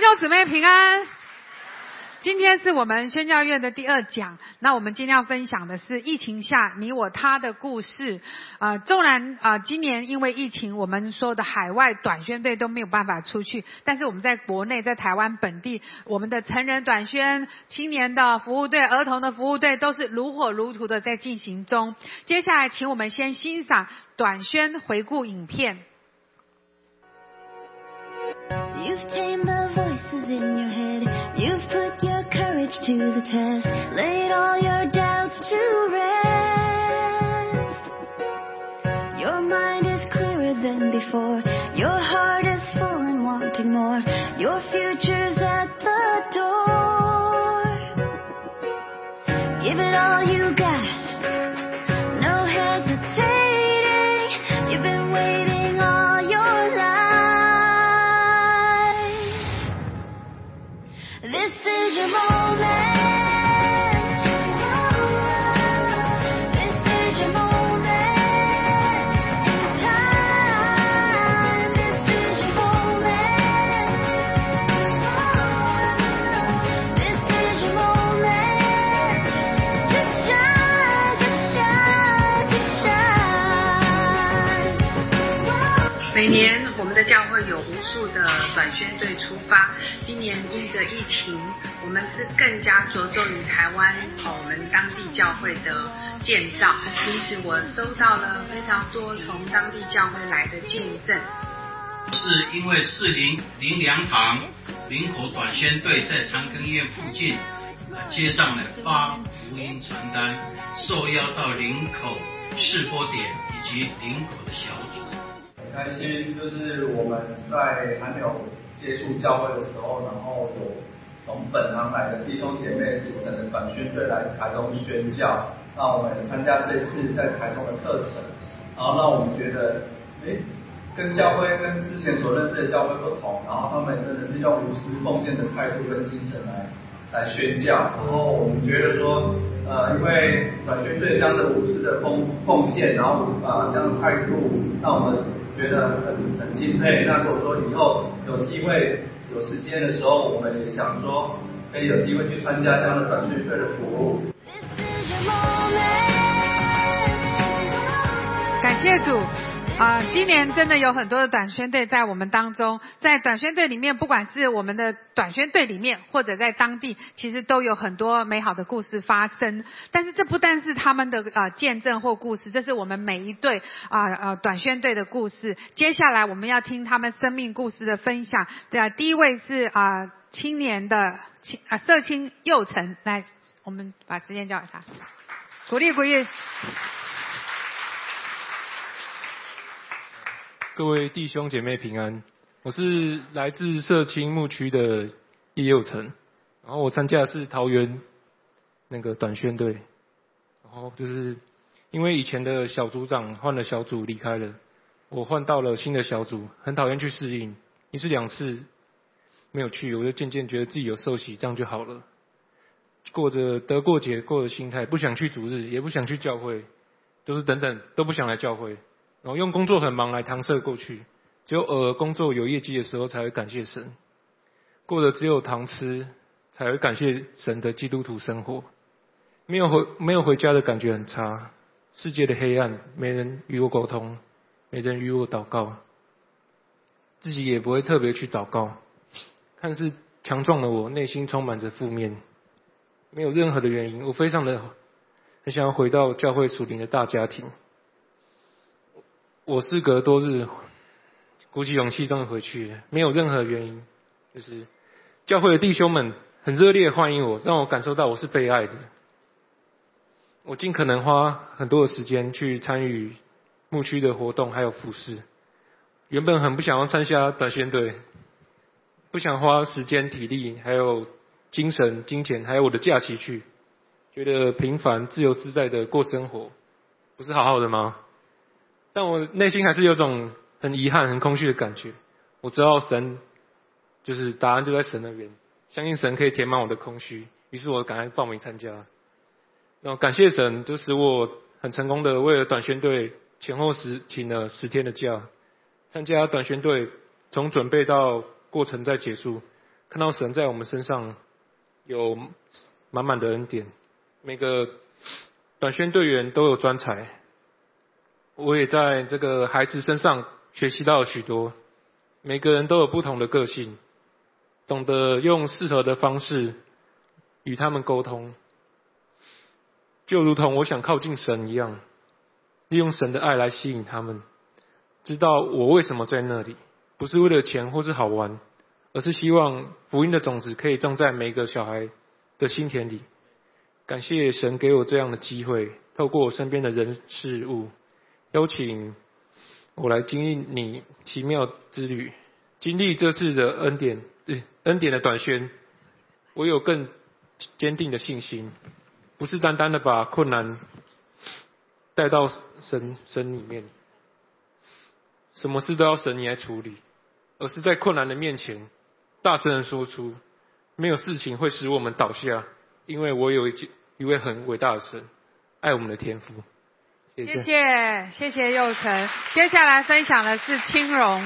弟兄姊妹平安。今天是我们宣教院的第二讲，那我们今天要分享的是疫情下你我他的故事。啊，纵然啊，今年因为疫情，我们说的海外短宣队都没有办法出去，但是我们在国内，在台湾本地，我们的成人短宣、青年的服务队、儿童的服务队都是如火如荼的在进行中。接下来，请我们先欣赏短宣回顾影片。In your head. You've put your courage to the test. Laid all your doubts to rest. Your mind is clearer than before. Your heart is full and wanting more. Your future's at the door. Give it all you got. 因着疫情，我们是更加着重于台湾哦我们当地教会的建造，因此我收到了非常多从当地教会来的见证。是因为士林林良堂林口短宣队在长庚医院附近，呃接上了发福音传单，受邀到林口试播点以及林口的小组。很开心，就是我们在还没有接触教会的时候，然后有从本堂来的弟兄姐妹组成的短宣队来台中宣教，那我们参加这次在台中的课程，然后让我们觉得，诶，跟教会跟之前所认识的教会不同，然后他们真的是用无私奉献的态度跟精神来来宣教，然后我们觉得说，呃，因为短宣队这样的无私的奉奉献，然后啊、呃、这样的态度，让我们觉得很很敬佩。那如果说以后有机会有时间的时候，我们也想说，可以有机会去参加这样的短宣队的服务。感谢主。啊、今年真的有很多的短宣队在我们当中，在短宣队里面，不管是我们的短宣队里面，或者在当地，其实都有很多美好的故事发生。但是这不但是他们的啊、见证或故事，这是我们每一队啊呃短宣队的故事。接下来我们要听他们生命故事的分享。对啊，第一位是啊、青年的青啊社青幼成，来，我们把时间交给他，鼓励鼓励。各位弟兄姐妹平安，我是来自社青牧区的叶佑成，然后我参加的是桃园那个短宣队，然后就是因为以前的小组长换了小组离开了，我换到了新的小组，很讨厌去适应，一次两次没有去，我就渐渐觉得自己有受洗，这样就好了，过着得过且过的心态，不想去主日，也不想去教会，都是等等都不想来教会。然后用工作很忙来搪塞过去，只有偶尔工作有业绩的时候才会感谢神，过的只有糖吃，才会感谢神的基督徒生活。没有回没有回家的感觉很差，世界的黑暗，没人与我沟通，没人与我祷告，自己也不会特别去祷告。看似强壮的我，内心充满着负面，没有任何的原因，我非常的很想要回到教会属灵的大家庭。我事隔多日，鼓起勇气终于回去，没有任何原因，就是教会的弟兄们很热烈欢迎我，让我感受到我是被爱的。我尽可能花很多的时间去参与牧区的活动，还有服饰。原本很不想要参加短宣队，不想花时间、体力，还有精神、金钱，还有我的假期去，觉得平凡、自由自在的过生活，不是好好的吗？但我内心还是有种很遗憾、很空虚的感觉。我知道神就是答案就在神那边，相信神可以填满我的空虚，于是我赶快报名参加。那感谢神，就使我很成功的为了短宣队前后十请了十天的假，参加短宣队从准备到过程再结束，看到神在我们身上有满满的恩典。每个短宣队员都有专才，我也在这个孩子身上学习到了许多。每个人都有不同的个性，懂得用适合的方式与他们沟通，就如同我想靠近神一样，利用神的爱来吸引他们，知道我为什么在那里，不是为了钱或是好玩，而是希望福音的种子可以种在每个小孩的心田里。感谢神给我这样的机会，透过我身边的人事物，邀请。我来经历你奇妙之旅，经历这次的恩典，对恩典的短宣，我有更坚定的信心，不是单单的把困难带到神神里面，什么事都要神你来处理，而是在困难的面前，大声的说出，没有事情会使我们倒下，因为我有一一位很伟大的神，爱我们的天赋。谢谢，谢谢佑成。接下来分享的是青荣。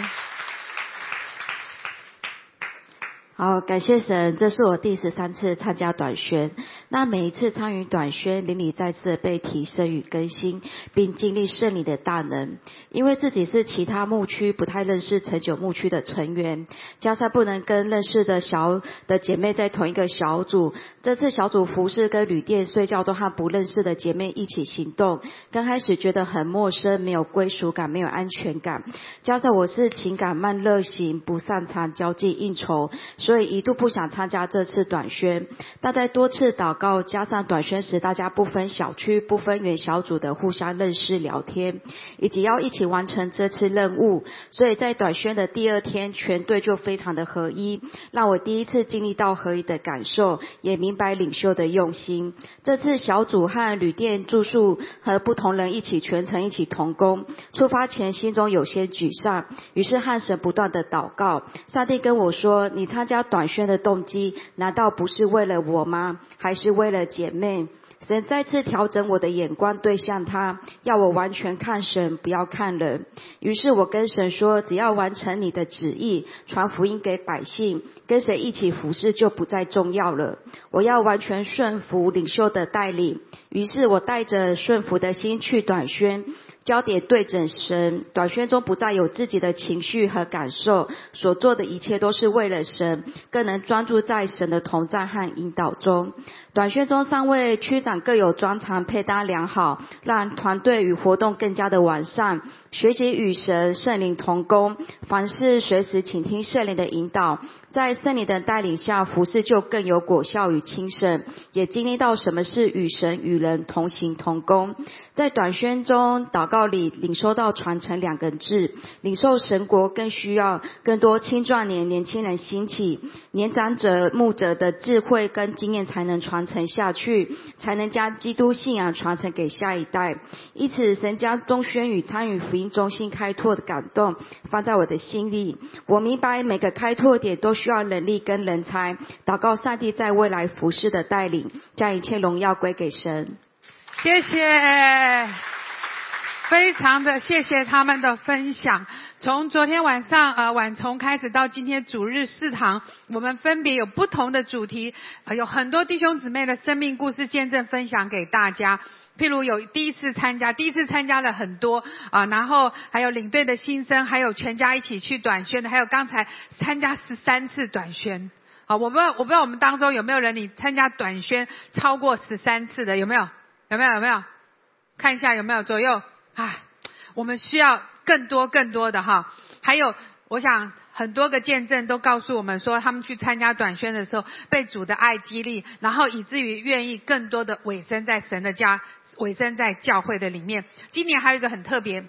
好，感谢神，这是我第十三次参加短宣。那每一次参与短宣，邻里再次被提升与更新，并经历圣灵的大能。因为自己是其他牧区不太认识陈九牧区的成员，加上不能跟认识的小的姐妹在同一个小组，这次小组服饰跟旅店睡觉都和不认识的姐妹一起行动。刚开始觉得很陌生，没有归属感，没有安全感。加上我是情感慢热型，不擅长交际应酬。所以一度不想参加这次短宣，但在多次祷告加上短宣时，大家不分小区、不分原小组的互相认识、聊天，以及要一起完成这次任务，所以在短宣的第二天，全队就非常的合一，让我第一次经历到合一的感受，也明白领袖的用心。这次小组和旅店住宿和不同人一起全程一起同工，出发前心中有些沮丧，于是和神不断的祷告，上帝跟我说：“你参加。”加短宣的动机，难道不是为了我吗？还是为了姐妹？神再次调整我的眼光，对向他，要我完全看神，不要看人。于是我跟神说：只要完成你的旨意，传福音给百姓，跟谁一起服侍就不再重要了。我要完全顺服领袖的带领。于是我带着顺服的心去短宣。焦点对准神，短宣中不再有自己的情绪和感受，所做的一切都是为了神，更能专注在神的同在和引导中。短宣中三位区长各有专长，配搭良好，让团队与活动更加的完善。学习与神圣灵同工，凡事随时倾听圣灵的引导，在圣灵的带领下，服侍就更有果效与轻省，也经历到什么是与神与人同行同工。在短宣中祷告里领受到传承两个字，领受神国更需要更多青壮年年轻人兴起，年长者牧者的智慧跟经验才能传。传承下去，才能将基督信仰传承给下一代。因此，神将中宣与参与福音中心开拓的感动放在我的心里。我明白每个开拓点都需要能力跟人才。祷告上帝在未来服饰的带领，将一切荣耀归给神。谢谢。非常的谢谢他们的分享。从昨天晚上呃晚从开始到今天主日四堂，我们分别有不同的主题，有很多弟兄姊妹的生命故事见证分享给大家。譬如有第一次参加，第一次参加了很多啊，然后还有领队的新生，还有全家一起去短宣的，还有刚才参加十三次短宣。好，我不知道我不知道我们当中有没有人你参加短宣超过十三次的有没有？有没有？有没有？看一下有没有左右。啊，我们需要更多更多的哈，还有，我想很多个见证都告诉我们说，他们去参加短宣的时候，被主的爱激励，然后以至于愿意更多的委身在神的家，委身在教会的里面。今年还有一个很特别，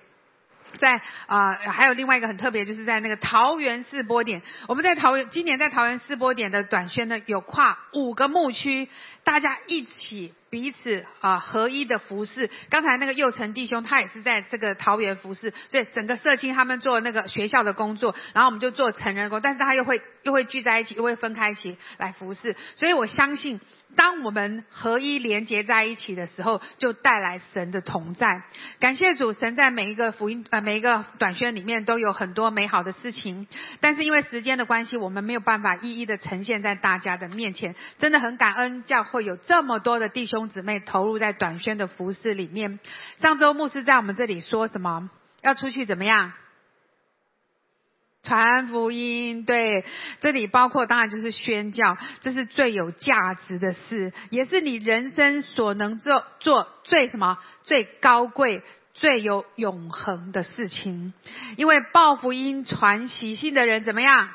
在啊，还有另外一个很特别，就是在那个桃园四波点，我们在桃园，今年在桃园四波点的短宣呢，有跨五个牧区，大家一起。彼此啊合一的服饰。刚才那个佑成弟兄他也是在这个桃园服饰，所以整个社青他们做那个学校的工作，然后我们就做成人工，但是他又会又会聚在一起，又会分开一起来服饰。所以我相信。当我们合一连接在一起的时候，就带来神的同在。感谢主，神在每一个福音呃每一个短宣里面都有很多美好的事情。但是因为时间的关系，我们没有办法一一的呈现在大家的面前。真的很感恩教会有这么多的弟兄姊妹投入在短宣的服饰里面。上周牧师在我们这里说什么？要出去怎么样？传福音，对，这里包括当然就是宣教，这是最有价值的事，也是你人生所能做做最什么最高贵、最有永恒的事情。因为报福音、传喜信的人怎么样？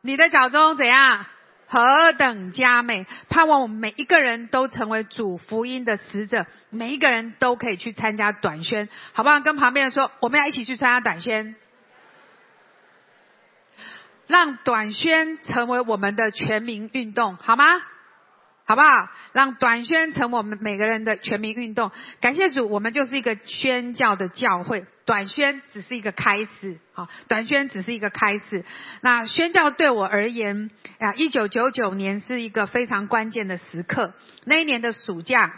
你的脚中怎样？何等佳美！盼望我们每一个人都成为主福音的使者，每一个人都可以去参加短宣，好不好？跟旁边人说，我们要一起去参加短宣。让短宣成为我们的全民运动，好吗？好不好？让短宣成为我们每个人的全民运动。感谢主，我们就是一个宣教的教会，短宣只是一个开始，好，短宣只是一个开始。那宣教对我而言，啊，一九九九年是一个非常关键的时刻。那一年的暑假。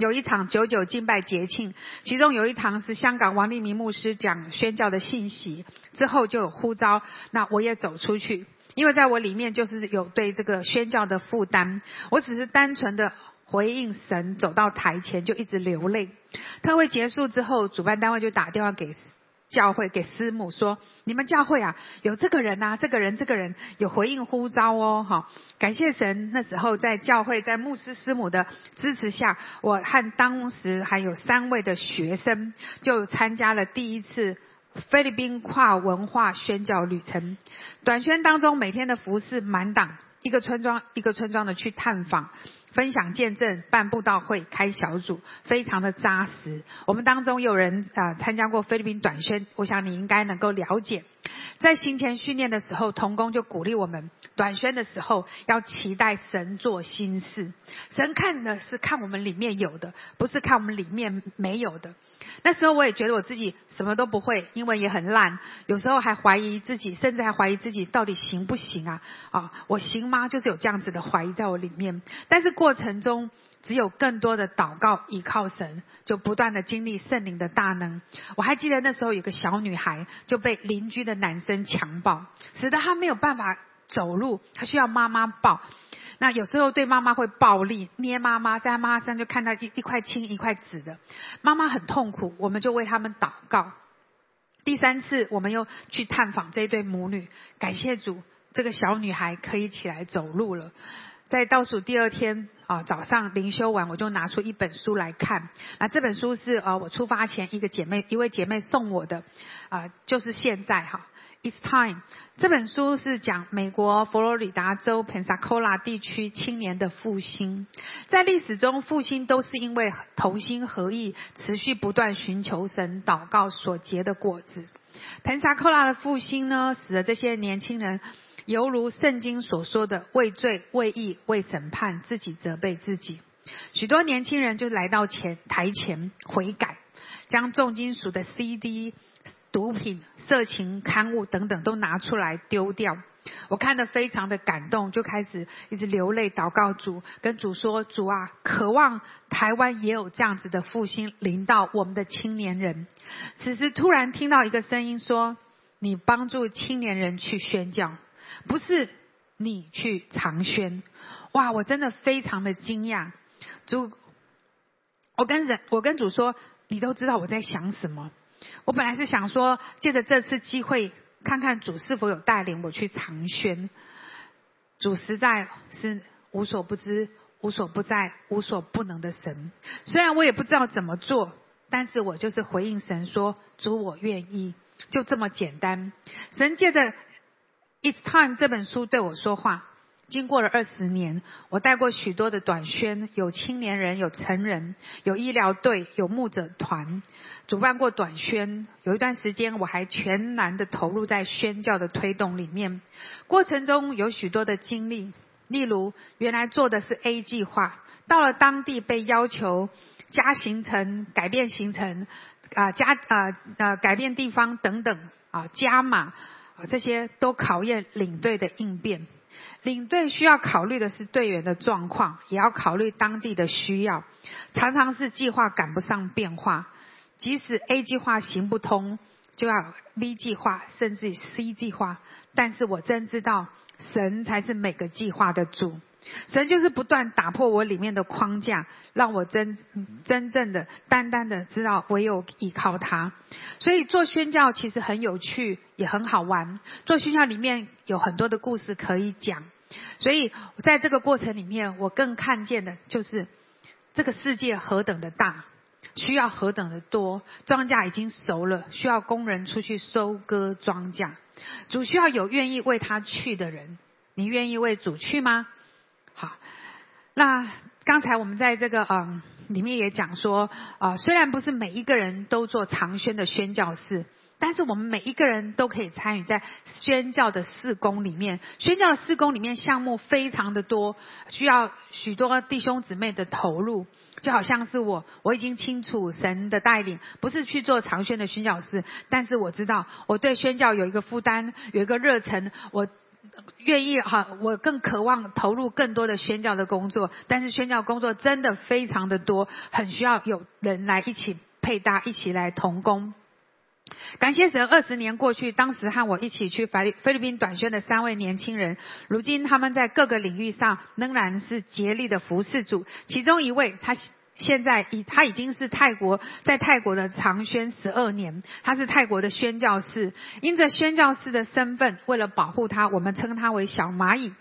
有一场九九敬拜节庆，其中有一堂是香港王立明牧师讲宣教的信息，之后就有呼召，那我也走出去，因为在我里面就是有对这个宣教的负担，我只是单纯的回应神，走到台前就一直流泪。特会结束之后，主办单位就打电话给。教会给师母说：“你们教会啊，有这个人呐，这个人，这个人有回应呼召哦，哈！感谢神，那时候在教会，在牧师师母的支持下，我和当时还有三位的学生，就参加了第一次菲律宾跨文化宣教旅程。短宣当中，每天的服饰满档，一个村庄一个村庄的去探访。”分享见证、办布道会、开小组，非常的扎实。我们当中有人啊参加过菲律宾短宣，我想你应该能够了解。在行前训练的时候，童工就鼓励我们，短宣的时候要期待神做新事。神看的是看我们里面有的，不是看我们里面没有的。那时候我也觉得我自己什么都不会，英文也很烂，有时候还怀疑自己，甚至还怀疑自己到底行不行啊？啊，我行吗？就是有这样子的怀疑在我里面。但是过程中，只有更多的祷告，依靠神，就不断的经历圣灵的大能。我还记得那时候有个小女孩就被邻居的男生强暴，使得她没有办法走路，她需要妈妈抱。那有时候对妈妈会暴力，捏妈妈，在妈妈身上就看到一一块青一块紫的，妈妈很痛苦，我们就为他们祷告。第三次我们又去探访这对母女，感谢主，这个小女孩可以起来走路了。在倒数第二天啊早上灵修完，我就拿出一本书来看。那这本书是啊我出发前一个姐妹一位姐妹送我的啊，就是现在哈。It's time。这本书是讲美国佛罗里达州 Pensacola 地区青年的复兴。在历史中，复兴都是因为同心合意、持续不断寻求神、祷告所结的果子。Pensacola 的复兴呢，使得这些年轻人犹如圣经所说的为罪、为义、为审判，自己责备自己。许多年轻人就来到前台前悔改，将重金属的 CD。毒品、色情刊物等等都拿出来丢掉，我看得非常的感动，就开始一直流泪祷告主，跟主说：主啊，渴望台湾也有这样子的复兴临到我们的青年人。此时突然听到一个声音说：你帮助青年人去宣教，不是你去长宣。哇，我真的非常的惊讶。主，我跟人，我跟主说，你都知道我在想什么。我本来是想说，借着这次机会，看看主是否有带领我去长宣。主实在是无所不知、无所不在、无所不能的神。虽然我也不知道怎么做，但是我就是回应神说：“主，我愿意。”就这么简单。神借着《It's Time》这本书对我说话。经过了二十年，我带过许多的短宣，有青年人，有成人，有医疗队，有牧者团，主办过短宣。有一段时间，我还全然的投入在宣教的推动里面。过程中有许多的经历，例如原来做的是 A 计划，到了当地被要求加行程、改变行程，啊加啊啊改变地方等等啊加码这些都考验领队的应变。领队需要考虑的是队员的状况，也要考虑当地的需要，常常是计划赶不上变化。即使 A 计划行不通，就要 B 计划，甚至 C 计划。但是我真知道，神才是每个计划的主。神就是不断打破我里面的框架，让我真真正的、单单的知道唯有依靠他。所以做宣教其实很有趣，也很好玩。做宣教里面有很多的故事可以讲。所以在这个过程里面，我更看见的就是这个世界何等的大。需要何等的多，庄稼已经熟了，需要工人出去收割庄稼。主需要有愿意为他去的人，你愿意为主去吗？那刚才我们在这个嗯里面也讲说，啊虽然不是每一个人都做长宣的宣教士。但是我们每一个人都可以参与在宣教的事工里面，宣教的事工里面项目非常的多，需要许多弟兄姊妹的投入。就好像是我，我已经清楚神的带领，不是去做长宣的宣教师，但是我知道我对宣教有一个负担，有一个热忱，我愿意哈，我更渴望投入更多的宣教的工作。但是宣教工作真的非常的多，很需要有人来一起配搭，一起来同工。感谢神，二十年过去，当时和我一起去菲菲律宾短宣的三位年轻人，如今他们在各个领域上仍然是竭力的服侍主。其中一位，他现在已他已经是泰国在泰国的长宣十二年，他是泰国的宣教士。因着宣教士的身份，为了保护他，我们称他为小蚂蚁。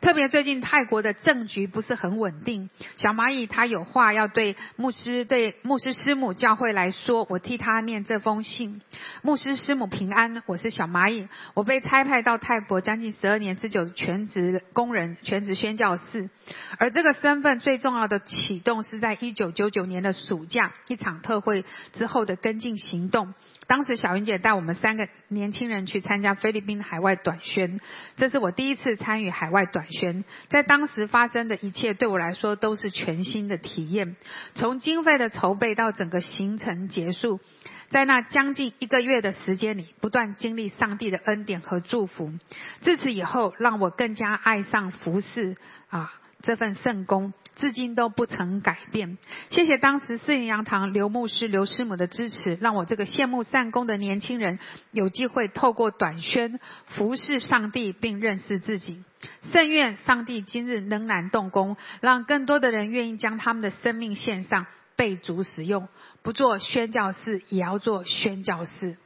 特别最近泰国的政局不是很稳定，小蚂蚁他有话要对牧师、对牧师师母教会来说，我替他念这封信。牧师师母平安，我是小蚂蚁，我被差派到泰国将近十二年之久，全职工人、全职宣教士。而这个身份最重要的启动是在一九九九年的暑假一场特会之后的跟进行动。当时小云姐带我们三个年轻人去参加菲律宾海外短宣，这是我第一次参与海外短宣。在当时发生的一切对我来说都是全新的体验，从经费的筹备到整个行程结束，在那将近一个月的时间里，不断经历上帝的恩典和祝福。自此以后，让我更加爱上服侍啊这份圣功。至今都不曾改变。谢谢当时四营洋堂刘牧师、刘师母的支持，让我这个羡慕善功的年轻人有机会透过短宣服侍上帝，并认识自己。甚愿上帝今日仍然动工，让更多的人愿意将他们的生命献上，被主使用。不做宣教士，也要做宣教士。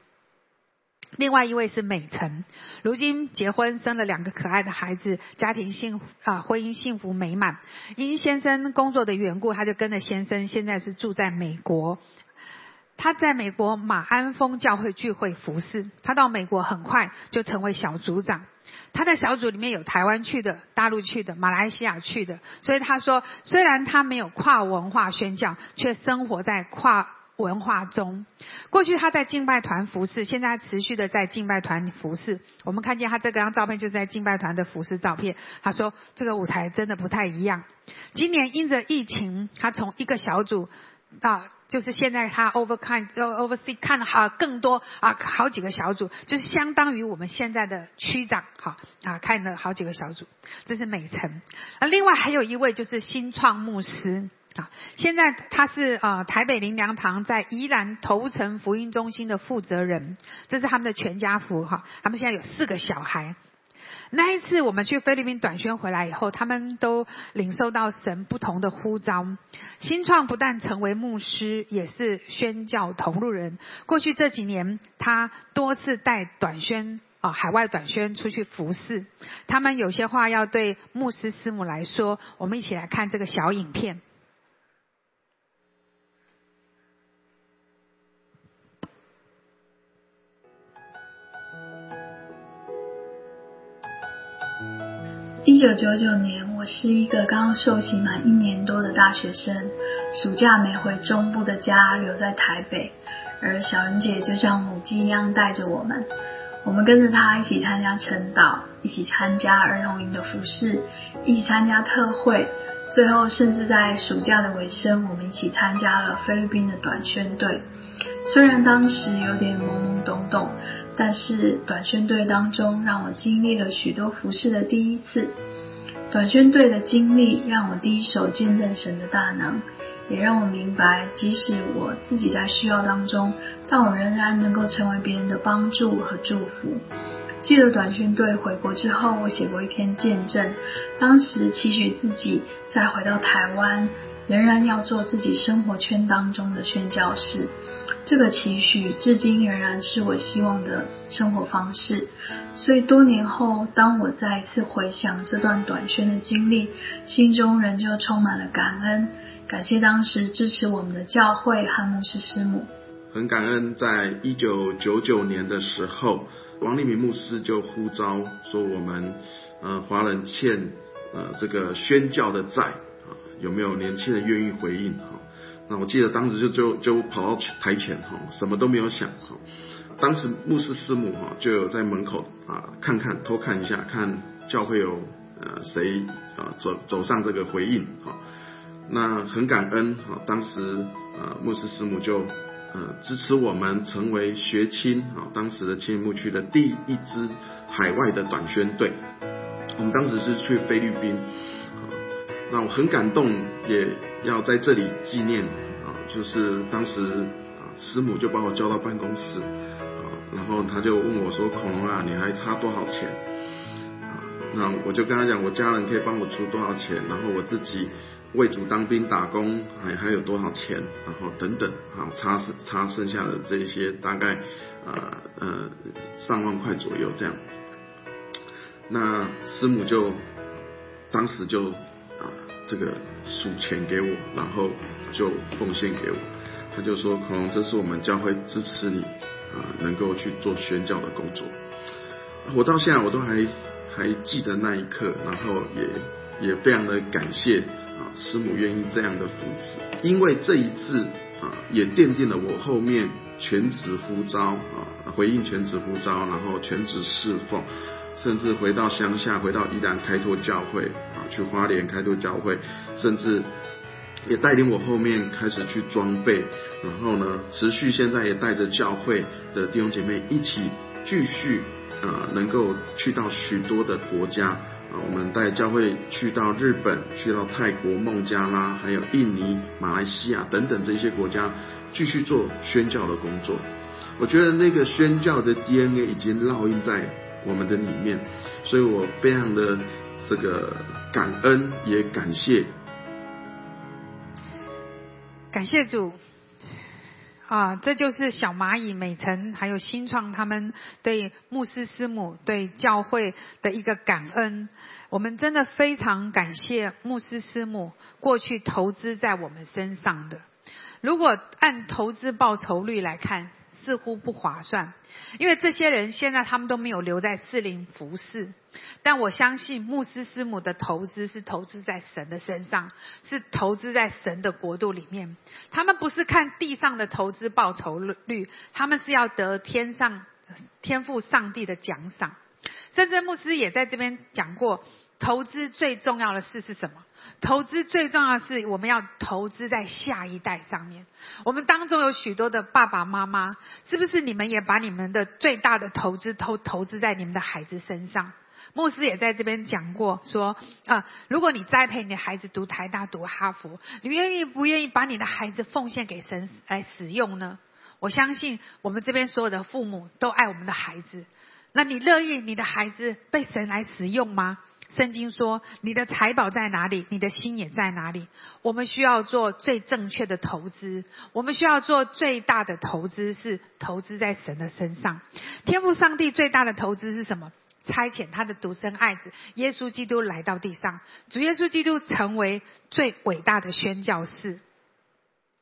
另外一位是美辰，如今结婚生了两个可爱的孩子，家庭幸啊婚姻幸福美满。因先生工作的缘故，他就跟着先生，现在是住在美国。他在美国马鞍峰教会聚会服侍，他到美国很快就成为小组长。他在小组里面有台湾去的、大陆去的、马来西亚去的，所以他说，虽然他没有跨文化宣教，却生活在跨。文化中，过去他在敬拜团服侍，现在持续的在敬拜团服侍。我们看见他这张照片，就是在敬拜团的服侍照片。他说这个舞台真的不太一样。今年因着疫情，他从一个小组到就是现在他 over 看 oversee 看了好更多啊好几个小组，就是相当于我们现在的区长哈啊看了好几个小组。这是美城。那另外还有一位就是新创牧师。啊，现在他是啊台北林良堂在宜兰头城福音中心的负责人，这是他们的全家福哈，他们现在有四个小孩。那一次我们去菲律宾短宣回来以后，他们都领受到神不同的呼召。新创不但成为牧师，也是宣教同路人。过去这几年，他多次带短宣啊海外短宣出去服侍。他们有些话要对牧师师母来说，我们一起来看这个小影片。一九九九年，我是一个刚受洗满一年多的大学生，暑假没回中部的家，留在台北。而小云姐就像母鸡一样带着我们，我们跟着她一起参加晨祷，一起参加儿童营的服饰，一起参加特会，最后，甚至在暑假的尾声，我们一起参加了菲律宾的短宣队。虽然当时有点懵懵懂懂，但是短宣队当中让我经历了许多服饰的第一次。短宣队的经历让我第一手见证神的大能，也让我明白，即使我自己在需要当中，但我仍然能够成为别人的帮助和祝福。记得短宣队回国之后，我写过一篇见证，当时期许自己再回到台湾，仍然要做自己生活圈当中的宣教士。这个期许至今仍然是我希望的生活方式。所以多年后，当我再一次回想这段短宣的经历，心中仍旧充满了感恩，感谢当时支持我们的教会和牧师师母。很感恩，在一九九九年的时候，王立明牧师就呼召说：“我们呃华人欠呃这个宣教的债，有没有年轻人愿意回应？”哈，那我记得当时就就就跑到台前哈，什么都没有想哈。当时牧师师母哈就有在门口啊看看偷看一下，看教会有呃谁啊走走上这个回应哈。那很感恩哈，当时啊牧师师母就呃支持我们成为学青啊，当时的青木区的第一支海外的短宣队。我们当时是去菲律宾，那我很感动，也要在这里纪念啊，就是当时啊师母就把我叫到办公室啊。然后他就问我说：“恐龙啊，你还差多少钱？”啊，那我就跟他讲，我家人可以帮我出多少钱，然后我自己为主当兵打工还还有多少钱，然后等等，啊，差差剩下的这些大概呃呃上万块左右这样子。那师母就当时就这个数钱给我，然后就奉献给我，他就说：“孔龙，这是我们教会支持你。”啊，能够去做宣教的工作，我到现在我都还还记得那一刻，然后也也非常的感谢啊师母愿意这样的扶持，因为这一次啊也奠定了我后面全职呼召啊回应全职呼召，然后全职侍奉，甚至回到乡下，回到宜兰开拓教会啊，去花莲开拓教会，甚至。也带领我后面开始去装备，然后呢，持续现在也带着教会的弟兄姐妹一起继续啊，能够去到许多的国家啊，我们带教会去到日本、去到泰国、孟加拉，还有印尼、马来西亚等等这些国家，继续做宣教的工作。我觉得那个宣教的 DNA 已经烙印在我们的里面，所以我非常的这个感恩，也感谢。感谢主啊！这就是小蚂蚁美晨还有新创他们对牧师师母对教会的一个感恩。我们真的非常感谢牧师师母过去投资在我们身上的。如果按投资报酬率来看，似乎不划算，因为这些人现在他们都没有留在四林服侍。但我相信牧师师母的投资是投资在神的身上，是投资在神的国度里面。他们不是看地上的投资报酬率，他们是要得天上天赋上帝的奖赏。甚至牧师也在这边讲过，投资最重要的事是什么？投资最重要的是，我们要投资在下一代上面。我们当中有许多的爸爸妈妈，是不是你们也把你们的最大的投资投投资在你们的孩子身上？牧师也在这边讲过，说啊，如果你栽培你的孩子读台大、读哈佛，你愿意不愿意把你的孩子奉献给神来使用呢？我相信我们这边所有的父母都爱我们的孩子，那你乐意你的孩子被神来使用吗？圣经说：“你的财宝在哪里，你的心也在哪里。”我们需要做最正确的投资，我们需要做最大的投资，是投资在神的身上。天赋上帝最大的投资是什么？差遣他的独生爱子耶稣基督来到地上，主耶稣基督成为最伟大的宣教士。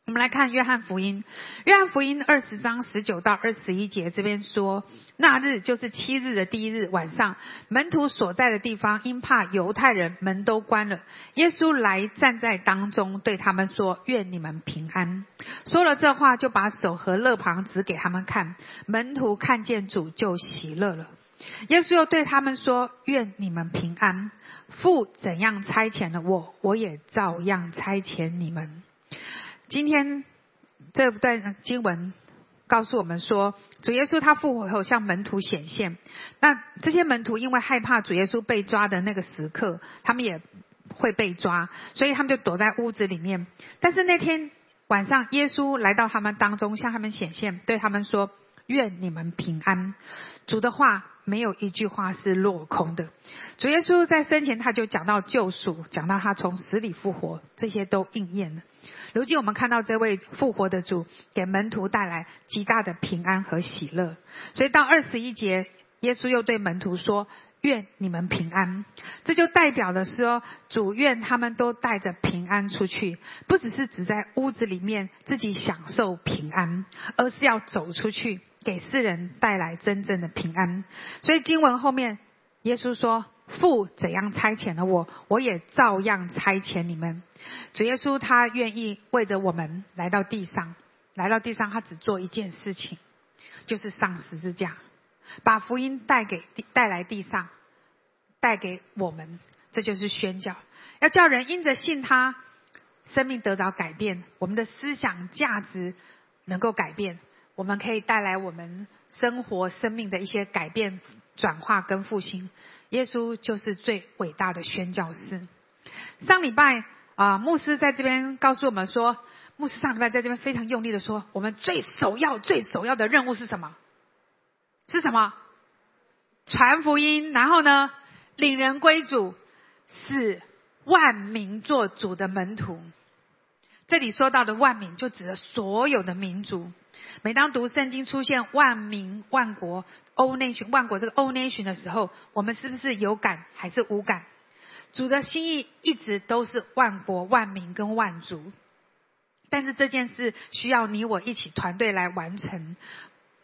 我们来看约翰福音，约翰福音二十章十九到二十一节，这边说，那日就是七日的第一日晚上，门徒所在的地方，因怕犹太人，门都关了。耶稣来站在当中，对他们说：“愿你们平安。”说了这话，就把手和肋旁指给他们看。门徒看见主，就喜乐了。耶稣又对他们说：“愿你们平安。父怎样差遣了我，我也照样差遣你们。”今天这段经文告诉我们说，主耶稣他复活后向门徒显现。那这些门徒因为害怕主耶稣被抓的那个时刻，他们也会被抓，所以他们就躲在屋子里面。但是那天晚上，耶稣来到他们当中，向他们显现，对他们说：“愿你们平安。”主的话没有一句话是落空的。主耶稣在生前他就讲到救赎，讲到他从死里复活，这些都应验了。如今我们看到这位复活的主给门徒带来极大的平安和喜乐，所以到二十一节，耶稣又对门徒说：“愿你们平安。”这就代表的说，主愿他们都带着平安出去，不只是只在屋子里面自己享受平安，而是要走出去。给世人带来真正的平安，所以经文后面耶稣说：“父怎样差遣了我，我也照样差遣你们。”主耶稣他愿意为着我们来到地上，来到地上，他只做一件事情，就是上十字架，把福音带给带来地上，带给我们，这就是宣教，要叫人因着信他，生命得到改变，我们的思想价值能够改变。我们可以带来我们生活生命的一些改变、转化跟复兴。耶稣就是最伟大的宣教师。上礼拜啊，牧师在这边告诉我们说，牧师上礼拜在这边非常用力的说，我们最首要、最首要的任务是什么？是什么？传福音，然后呢，领人归主，使万民做主的门徒。这里说到的万民，就指的所有的民族。每当读圣经出现万民、万国、欧内群、万国这个欧内群的时候，我们是不是有感还是无感？主的心意一直都是万国、万民跟万族，但是这件事需要你我一起团队来完成。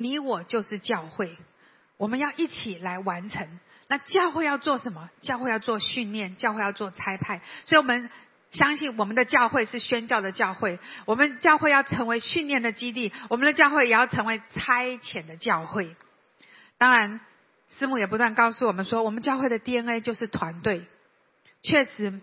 你我就是教会，我们要一起来完成。那教会要做什么？教会要做训练，教会要做差派，所以我们。相信我们的教会是宣教的教会，我们教会要成为训练的基地，我们的教会也要成为差遣的教会。当然，师母也不断告诉我们说，我们教会的 DNA 就是团队。确实，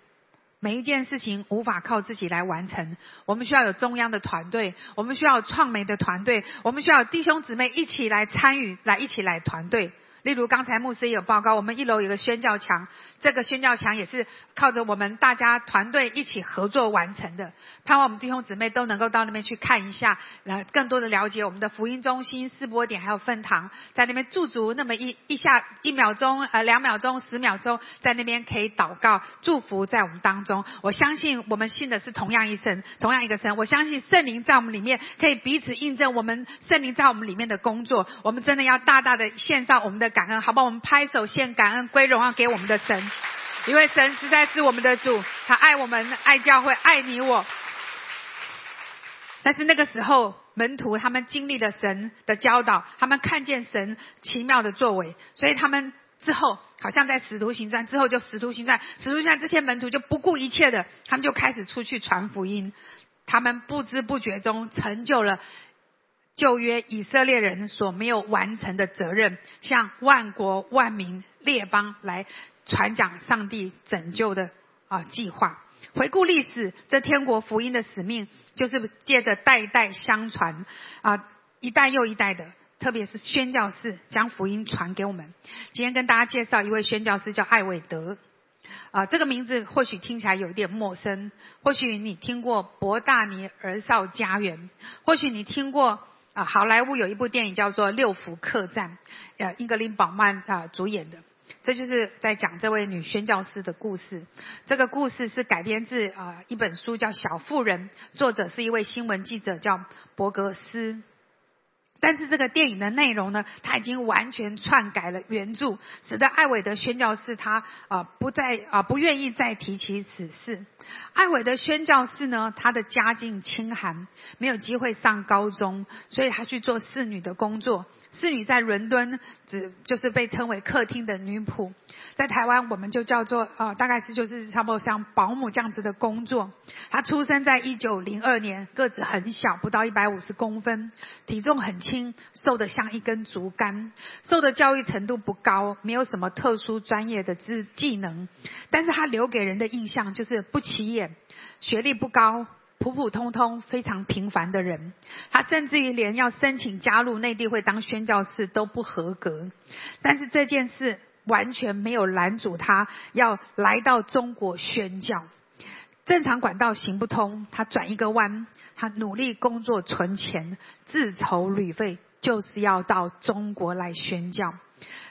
每一件事情无法靠自己来完成，我们需要有中央的团队，我们需要创媒的团队，我们需要弟兄姊妹一起来参与，来一起来团队。例如刚才牧师也有报告，我们一楼有个宣教墙，这个宣教墙也是靠着我们大家团队一起合作完成的。盼望我们弟兄姊妹都能够到那边去看一下，来更多的了解我们的福音中心、四波点还有分堂，在那边驻足那么一一下一秒钟、呃两秒钟、十秒钟，在那边可以祷告祝福在我们当中。我相信我们信的是同样一神，同样一个神。我相信圣灵在我们里面可以彼此印证我们圣灵在我们里面的工作。我们真的要大大的献上我们的。感恩，好吧，我们拍手献感恩，归荣耀给我们的神，因为神实在是我们的主，他爱我们，爱教会，爱你我。但是那个时候，门徒他们经历了神的教导，他们看见神奇妙的作为，所以他们之后好像在使徒行传之后就使徒行传，使徒行传这些门徒就不顾一切的，他们就开始出去传福音，他们不知不觉中成就了。旧约以色列人所没有完成的责任，向万国万民列邦来传讲上帝拯救的啊计划。回顾历史，这天国福音的使命就是借着代代相传啊，一代又一代的，特别是宣教士将福音传给我们。今天跟大家介绍一位宣教师，叫艾伟德啊，这个名字或许听起来有一点陌生，或许你听过博大尼儿少家园，或许你听过。啊，好莱坞有一部电影叫做《六福客栈》，呃，英格林宝曼啊主演的，这就是在讲这位女宣教师的故事。这个故事是改编自啊一本书叫《小妇人》，作者是一位新闻记者叫伯格斯。但是这个电影的内容呢，他已经完全篡改了原著，使得艾伟德宣教士他啊不再啊不愿意再提起此事。艾伟德宣教士呢，他的家境清寒，没有机会上高中，所以他去做侍女的工作。侍女在伦敦只就是被称为客厅的女仆，在台湾我们就叫做啊，大概是就是差不多像保姆这样子的工作。他出生在一九零二年，个子很小，不到一百五十公分，体重很。轻，瘦得像一根竹竿，受的教育程度不高，没有什么特殊专业的技技能，但是他留给人的印象就是不起眼，学历不高，普普通通，非常平凡的人。他甚至于连要申请加入内地会当宣教士都不合格，但是这件事完全没有拦阻他要来到中国宣教。正常管道行不通，他转一个弯，他努力工作存钱，自筹旅费，就是要到中国来宣教。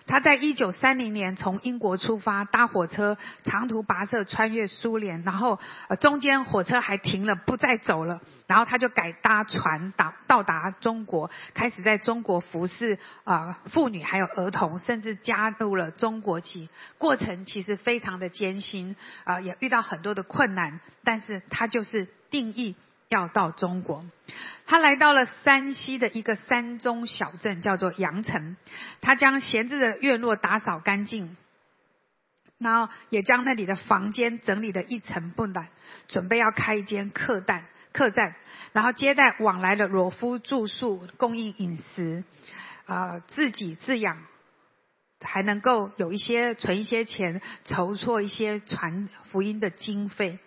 他在一九三零年从英国出发，搭火车长途跋涉穿越苏联，然后呃中间火车还停了，不再走了，然后他就改搭船到到达中国，开始在中国服侍啊妇女还有儿童，甚至加入了中国籍。过程其实非常的艰辛啊，也遇到很多的困难，但是他就是定义。要到中国，他来到了山西的一个山中小镇，叫做阳城。他将闲置的院落打扫干净，然后也将那里的房间整理的一尘不染，准备要开一间客栈，客栈，然后接待往来的裸夫住宿，供应饮食，啊，自给自养，还能够有一些存一些钱，筹措一些传福音的经费。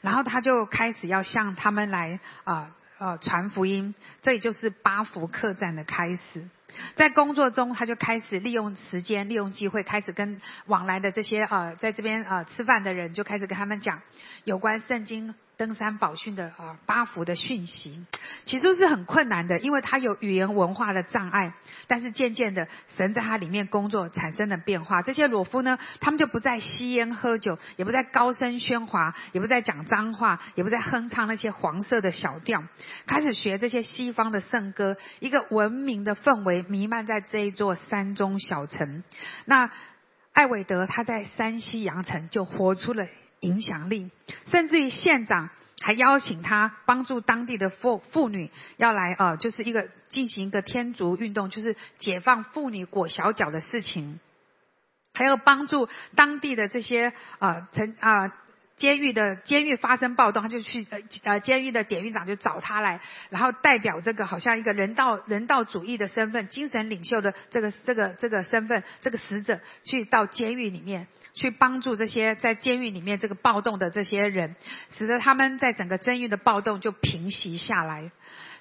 然后他就开始要向他们来啊呃传福音，这也就是八福客栈的开始。在工作中，他就开始利用时间、利用机会，开始跟往来的这些呃在这边呃吃饭的人，就开始跟他们讲有关圣经。登山宝训的啊八福的讯息，起初是很困难的，因为他有语言文化的障碍。但是渐渐的，神在他里面工作产生了变化。这些裸夫呢，他们就不再吸烟喝酒，也不再高声喧哗，也不再讲脏话，也不再哼唱那些黄色的小调，开始学这些西方的圣歌。一个文明的氛围弥漫在这一座山中小城。那艾伟德他在山西阳城就活出了。影响力，甚至于县长还邀请他帮助当地的妇妇女要来呃，就是一个进行一个天竺运动，就是解放妇女裹小脚的事情，还要帮助当地的这些啊曾啊。监狱的监狱发生暴动，他就去呃呃监狱的典狱长就找他来，然后代表这个好像一个人道人道主义的身份，精神领袖的这个这个这个身份，这个使者去到监狱里面去帮助这些在监狱里面这个暴动的这些人，使得他们在整个监狱的暴动就平息下来。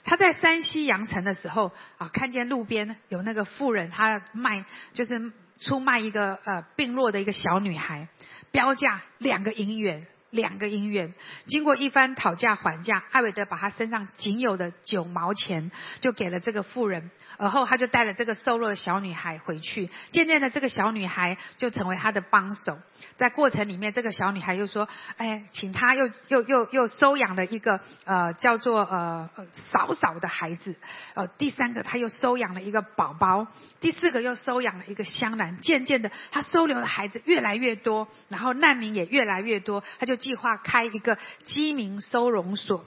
他在山西阳城的时候啊，看见路边有那个妇人，他卖就是出卖一个呃病弱的一个小女孩。标价两个银元，两个银元。经过一番讨价还价，艾维德把他身上仅有的九毛钱就给了这个富人，而后他就带了这个瘦弱的小女孩回去。渐渐的，这个小女孩就成为他的帮手。在过程里面，这个小女孩又说：“哎，请他又又又又收养了一个呃叫做呃嫂嫂的孩子。呃，第三个他又收养了一个宝宝，第四个又收养了一个香兰。渐渐的，他收留的孩子越来越多，然后难民也越来越多，他就计划开一个饥民收容所。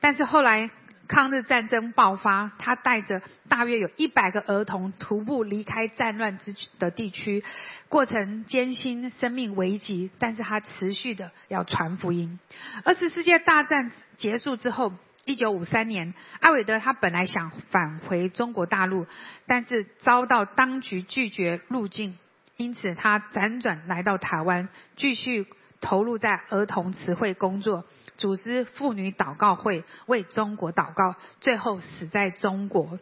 但是后来。抗日战争爆发，他带着大约有一百个儿童徒步离开战乱之的地区，过程艰辛，生命危急，但是他持续的要传福音。二次世界大战结束之后，一九五三年，艾伟德他本来想返回中国大陆，但是遭到当局拒绝入境，因此他辗转来到台湾，继续投入在儿童词汇工作。组织妇女祷告会，为中国祷告，最后死在中国。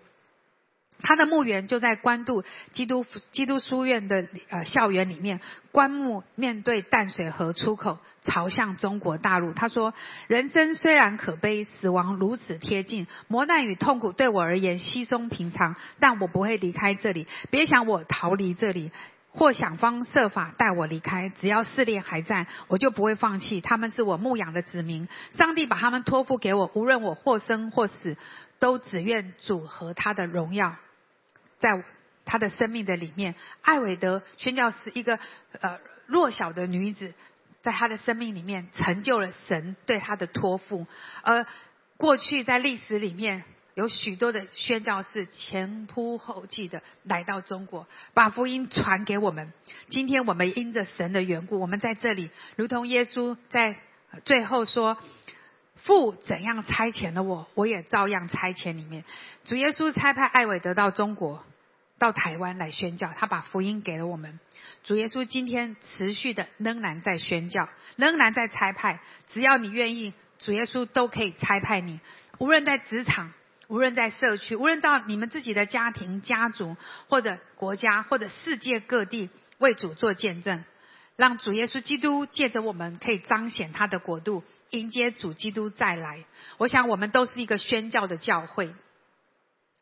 他的墓园就在关渡基督基督书院的呃校园里面，棺木面对淡水河出口，朝向中国大陆。他说：“人生虽然可悲，死亡如此贴近，磨难与痛苦对我而言稀松平常，但我不会离开这里。别想我逃离这里。”或想方设法带我离开，只要试炼还在，我就不会放弃。他们是我牧养的子民，上帝把他们托付给我，无论我或生或死，都只愿主和他的荣耀，在他的生命的里面。艾伟德宣教是一个呃弱小的女子，在她的生命里面成就了神对她的托付，而过去在历史里面。有许多的宣教士前仆后继的来到中国，把福音传给我们。今天我们因着神的缘故，我们在这里，如同耶稣在最后说：“父怎样差遣了我，我也照样差遣里面。主耶稣差派艾伟德到中国，到台湾来宣教，他把福音给了我们。主耶稣今天持续的仍然在宣教，仍然在差派。只要你愿意，主耶稣都可以差派你。无论在职场，无论在社区，无论到你们自己的家庭、家族，或者国家，或者世界各地，为主做见证，让主耶稣基督借着我们，可以彰显他的国度，迎接主基督再来。我想，我们都是一个宣教的教会。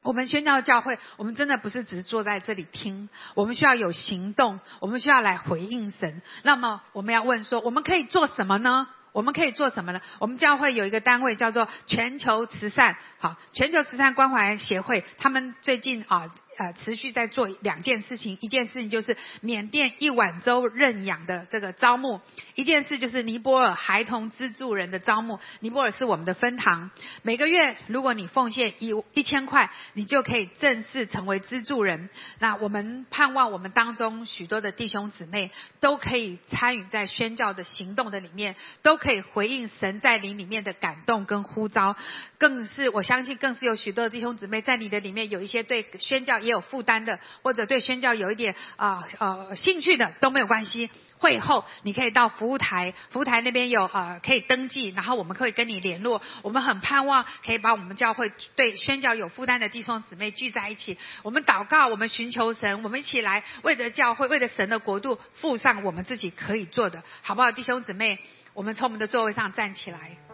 我们宣教教会，我们真的不是只是坐在这里听，我们需要有行动，我们需要来回应神。那么，我们要问说，我们可以做什么呢？我们可以做什么呢？我们教会有一个单位叫做全球慈善，好，全球慈善关怀协会，他们最近啊。呃，持续在做两件事情，一件事情就是缅甸一碗粥认养的这个招募，一件事就是尼泊尔孩童资助人的招募。尼泊尔是我们的分堂，每个月如果你奉献一一千块，你就可以正式成为资助人。那我们盼望我们当中许多的弟兄姊妹都可以参与在宣教的行动的里面，都可以回应神在灵里面的感动跟呼召。更是我相信，更是有许多的弟兄姊妹在你的里面有一些对宣教。也有负担的，或者对宣教有一点啊呃兴趣的都没有关系。会后你可以到服务台，服务台那边有呃可以登记，然后我们可以跟你联络。我们很盼望可以把我们教会对宣教有负担的弟兄姊妹聚在一起，我们祷告，我们寻求神，我们一起来为着教会，为着神的国度，付上我们自己可以做的，好不好？弟兄姊妹，我们从我们的座位上站起来。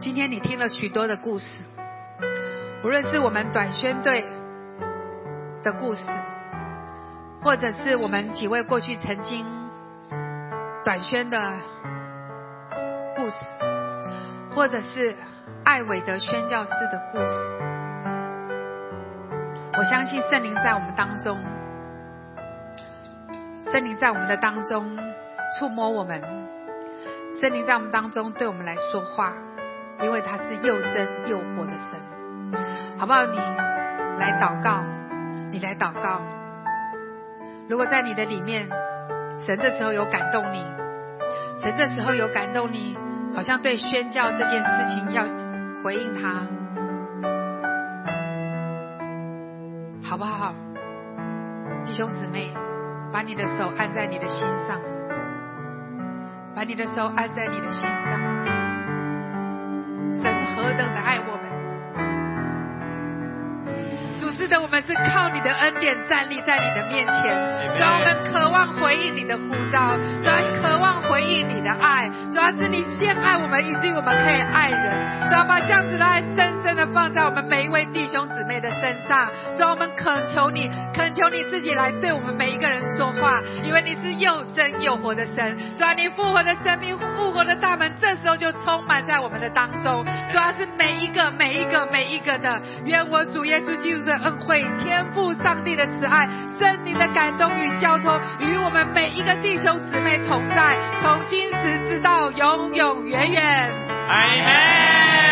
今天你听了许多的故事，无论是我们短宣队的故事，或者是我们几位过去曾经短宣的故事，或者是艾伟德宣教师的故事，我相信圣灵在我们当中，圣灵在我们的当中触摸我们，圣灵在我们当中对我们来说话。因为他是又真又活的神，好不好？你来祷告，你来祷告。如果在你的里面，神这时候有感动你，神这时候有感动你，好像对宣教这件事情要回应他，好不好？弟兄姊妹，把你的手按在你的心上，把你的手按在你的心上。的，我们是靠你的恩典站立在你的面前，主要我们渴望回应你的呼召，主要渴望回应你的爱，主要是你先爱我们，以至于我们可以爱人，主要把这样子的爱深深的放在我们每一位弟兄姊妹的身上，主要我们恳求你，恳求你自己来对我们每一个人说话，因为你是又真又活的神，主要你复活的生命，复活的大门，这时候就充满在我们的当中，主要是每一个每一个每一个的，愿我主耶稣基督的恩惠、天赋上帝的慈爱、圣灵的感动与交通，与我们每一个弟兄姊妹同在，从从今时直到永永远远。阿门。